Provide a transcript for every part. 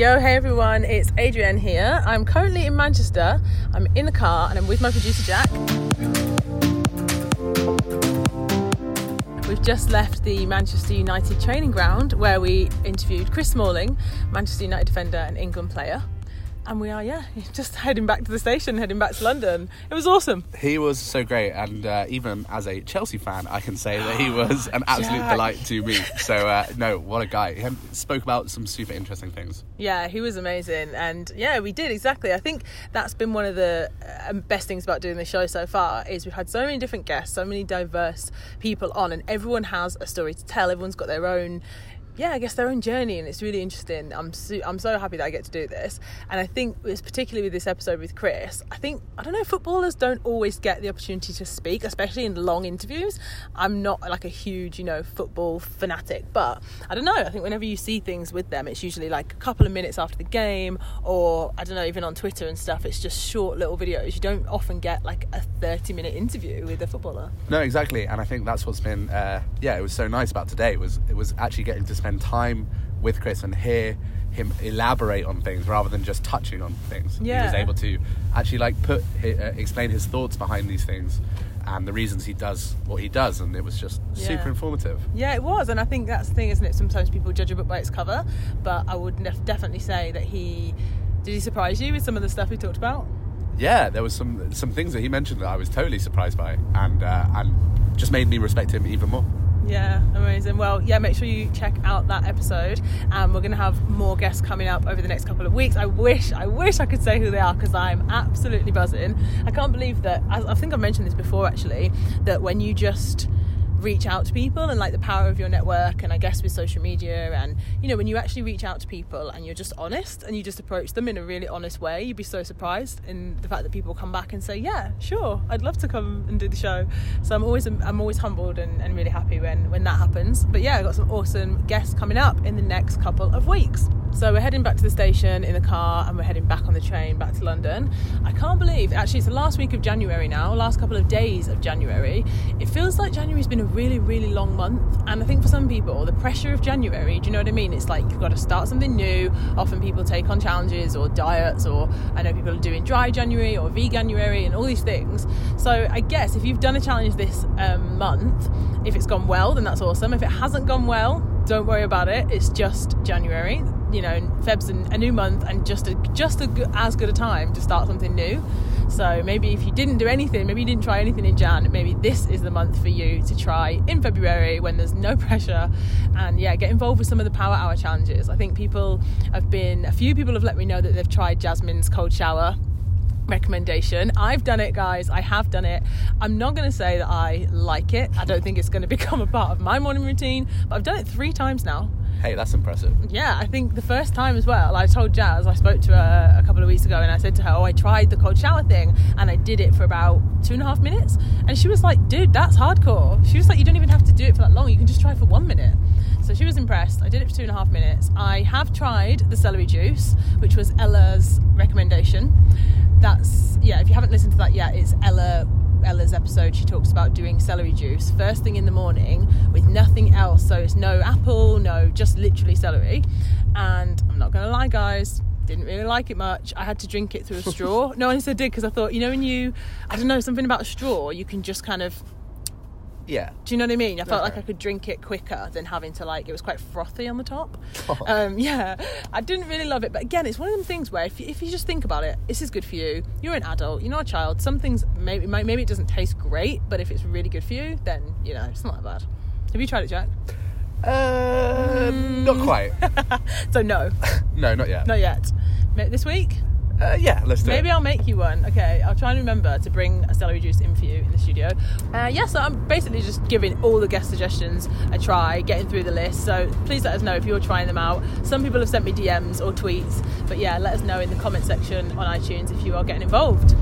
Yo, hey everyone, it's Adrienne here. I'm currently in Manchester. I'm in the car and I'm with my producer Jack. We've just left the Manchester United training ground where we interviewed Chris Smalling, Manchester United defender and England player and we are yeah just heading back to the station heading back to london. It was awesome. He was so great and uh, even as a chelsea fan i can say that he was an absolute Jack. delight to me so uh, no what a guy. He spoke about some super interesting things. Yeah he was amazing. And yeah we did exactly. I think that's been one of the uh, best things about doing the show so far is we've had so many different guests so many diverse people on and everyone has a story to tell. Everyone's got their own yeah, I guess their own journey, and it's really interesting. I'm so, I'm so happy that I get to do this, and I think it's particularly with this episode with Chris. I think I don't know footballers don't always get the opportunity to speak, especially in long interviews. I'm not like a huge you know football fanatic, but I don't know. I think whenever you see things with them, it's usually like a couple of minutes after the game, or I don't know, even on Twitter and stuff. It's just short little videos. You don't often get like a 30 minute interview with a footballer. No, exactly, and I think that's what's been uh, yeah, it was so nice about today. It was it was actually getting to spend time with Chris and hear him elaborate on things rather than just touching on things. Yeah. He was able to actually like put uh, explain his thoughts behind these things and the reasons he does what he does and it was just yeah. super informative. Yeah, it was and I think that's the thing isn't it sometimes people judge a book by its cover, but I would definitely say that he did he surprise you with some of the stuff he talked about? Yeah, there was some some things that he mentioned that I was totally surprised by and uh, and just made me respect him even more. Yeah, amazing. Well, yeah, make sure you check out that episode. And we're going to have more guests coming up over the next couple of weeks. I wish, I wish I could say who they are because I'm absolutely buzzing. I can't believe that, I think I've mentioned this before actually, that when you just reach out to people and like the power of your network and I guess with social media and you know when you actually reach out to people and you're just honest and you just approach them in a really honest way you'd be so surprised in the fact that people come back and say yeah sure I'd love to come and do the show. So I'm always I'm always humbled and, and really happy when when that happens. But yeah I've got some awesome guests coming up in the next couple of weeks so we're heading back to the station in the car and we're heading back on the train back to London. I can't believe, actually, it's the last week of January now, last couple of days of January. It feels like January's been a really, really long month. And I think for some people, the pressure of January, do you know what I mean? It's like you've got to start something new. Often people take on challenges or diets, or I know people are doing dry January or veganuary and all these things. So I guess if you've done a challenge this um, month, if it's gone well, then that's awesome. If it hasn't gone well, don't worry about it. It's just January you know, Feb's a new month and just a, just a as good a time to start something new. So maybe if you didn't do anything, maybe you didn't try anything in Jan, maybe this is the month for you to try in February when there's no pressure and yeah, get involved with some of the power hour challenges. I think people have been, a few people have let me know that they've tried Jasmine's cold shower recommendation. I've done it, guys. I have done it. I'm not going to say that I like it. I don't think it's going to become a part of my morning routine, but I've done it three times now. Hey, that's impressive. Yeah, I think the first time as well, I told Jazz, I spoke to her a couple of weeks ago and I said to her, Oh, I tried the cold shower thing and I did it for about two and a half minutes. And she was like, Dude, that's hardcore. She was like, You don't even have to do it for that long, you can just try for one minute. So she was impressed. I did it for two and a half minutes. I have tried the celery juice, which was Ella's recommendation. That's, yeah, if you haven't listened to that yet, it's Ella Ella's episode, she talks about doing celery juice first thing in the morning with nothing else. So it's no apple, no, just literally celery. And I'm not going to lie, guys, didn't really like it much. I had to drink it through a straw. no, honestly, I did because I thought, you know, when you, I don't know, something about a straw, you can just kind of yeah. Do you know what I mean? I felt okay. like I could drink it quicker than having to like it was quite frothy on the top. Oh. Um, yeah, I didn't really love it, but again, it's one of them things where if you, if you just think about it, this is good for you. You're an adult. You're not a child. Some things maybe maybe it doesn't taste great, but if it's really good for you, then you know it's not that bad. Have you tried it, Jack? Uh, mm. not quite. so no. no, not yet. Not yet. This week? Uh, yeah, let's do Maybe it. I'll make you one. Okay, I'll try and remember to bring a celery juice in for you in the studio. Uh, yeah, so I'm basically just giving all the guest suggestions a try, getting through the list. So please let us know if you're trying them out. Some people have sent me DMs or tweets, but yeah, let us know in the comment section on iTunes if you are getting involved.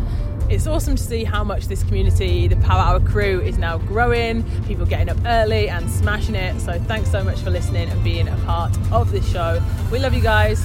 It's awesome to see how much this community, the Power Hour crew, is now growing. People getting up early and smashing it. So thanks so much for listening and being a part of this show. We love you guys.